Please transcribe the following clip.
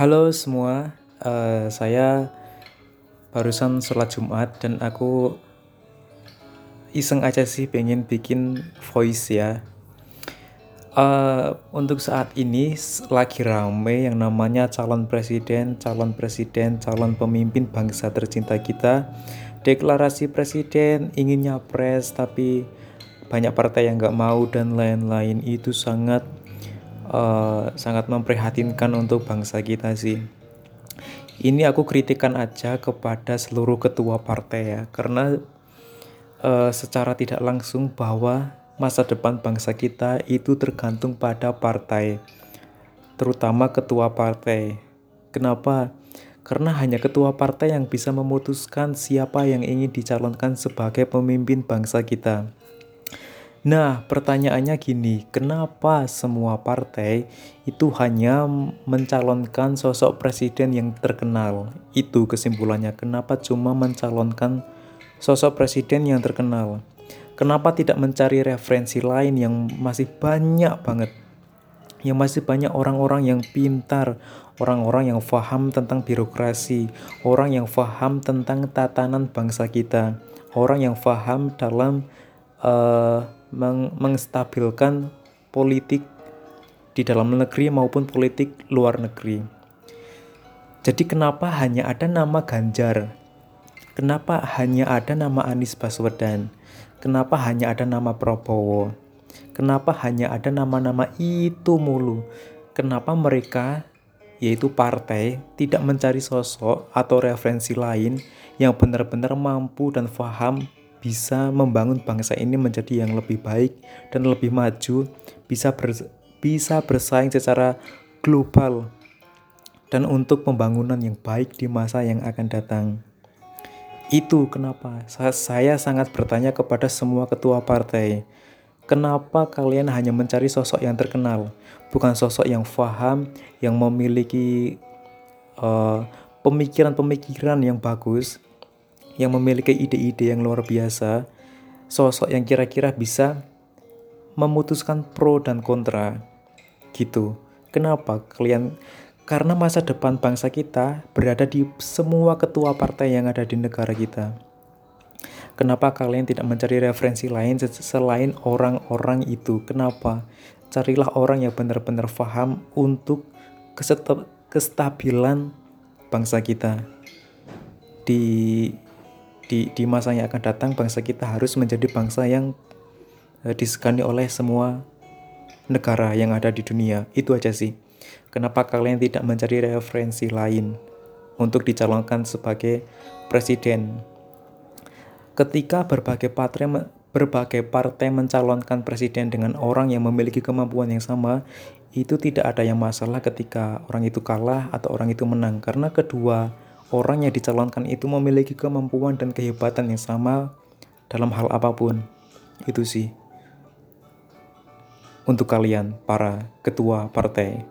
Halo semua, uh, saya barusan sholat Jumat dan aku iseng aja sih pengen bikin voice ya. Uh, untuk saat ini lagi rame yang namanya calon presiden, calon presiden, calon pemimpin bangsa tercinta kita. Deklarasi presiden ingin nyapres tapi banyak partai yang nggak mau dan lain-lain itu sangat uh, sangat memprihatinkan untuk bangsa kita sih. Ini aku kritikan aja kepada seluruh ketua partai ya, karena uh, secara tidak langsung bahwa masa depan bangsa kita itu tergantung pada partai, terutama ketua partai. Kenapa? Karena hanya ketua partai yang bisa memutuskan siapa yang ingin dicalonkan sebagai pemimpin bangsa kita. Nah, pertanyaannya gini, kenapa semua partai itu hanya mencalonkan sosok presiden yang terkenal? Itu kesimpulannya, kenapa cuma mencalonkan sosok presiden yang terkenal? Kenapa tidak mencari referensi lain yang masih banyak banget? Yang masih banyak orang-orang yang pintar, orang-orang yang paham tentang birokrasi, orang yang paham tentang tatanan bangsa kita, orang yang paham dalam uh, meng mengstabilkan politik di dalam negeri maupun politik luar negeri. Jadi kenapa hanya ada nama Ganjar? Kenapa hanya ada nama Anies Baswedan? Kenapa hanya ada nama Prabowo? Kenapa hanya ada nama-nama itu mulu? Kenapa mereka yaitu partai tidak mencari sosok atau referensi lain yang benar-benar mampu dan paham bisa membangun bangsa ini menjadi yang lebih baik dan lebih maju, bisa ber, bisa bersaing secara global dan untuk pembangunan yang baik di masa yang akan datang. Itu kenapa saya sangat bertanya kepada semua ketua partai. Kenapa kalian hanya mencari sosok yang terkenal, bukan sosok yang faham, yang memiliki uh, pemikiran-pemikiran uh, yang bagus, yang memiliki ide-ide yang luar biasa, sosok yang kira-kira bisa memutuskan pro dan kontra. Gitu. Kenapa kalian? Karena masa depan bangsa kita berada di semua ketua partai yang ada di negara kita. Kenapa kalian tidak mencari referensi lain selain orang-orang itu? Kenapa? Carilah orang yang benar-benar paham untuk kestabilan bangsa kita. Di di di masa yang akan datang bangsa kita harus menjadi bangsa yang uh, disegani oleh semua negara yang ada di dunia. Itu aja sih. Kenapa kalian tidak mencari referensi lain untuk dicalonkan sebagai presiden? Ketika berbagai partai berbagai partai mencalonkan presiden dengan orang yang memiliki kemampuan yang sama, itu tidak ada yang masalah ketika orang itu kalah atau orang itu menang karena kedua orang yang dicalonkan itu memiliki kemampuan dan kehebatan yang sama dalam hal apa pun. Itu sih. Untuk kalian para ketua partai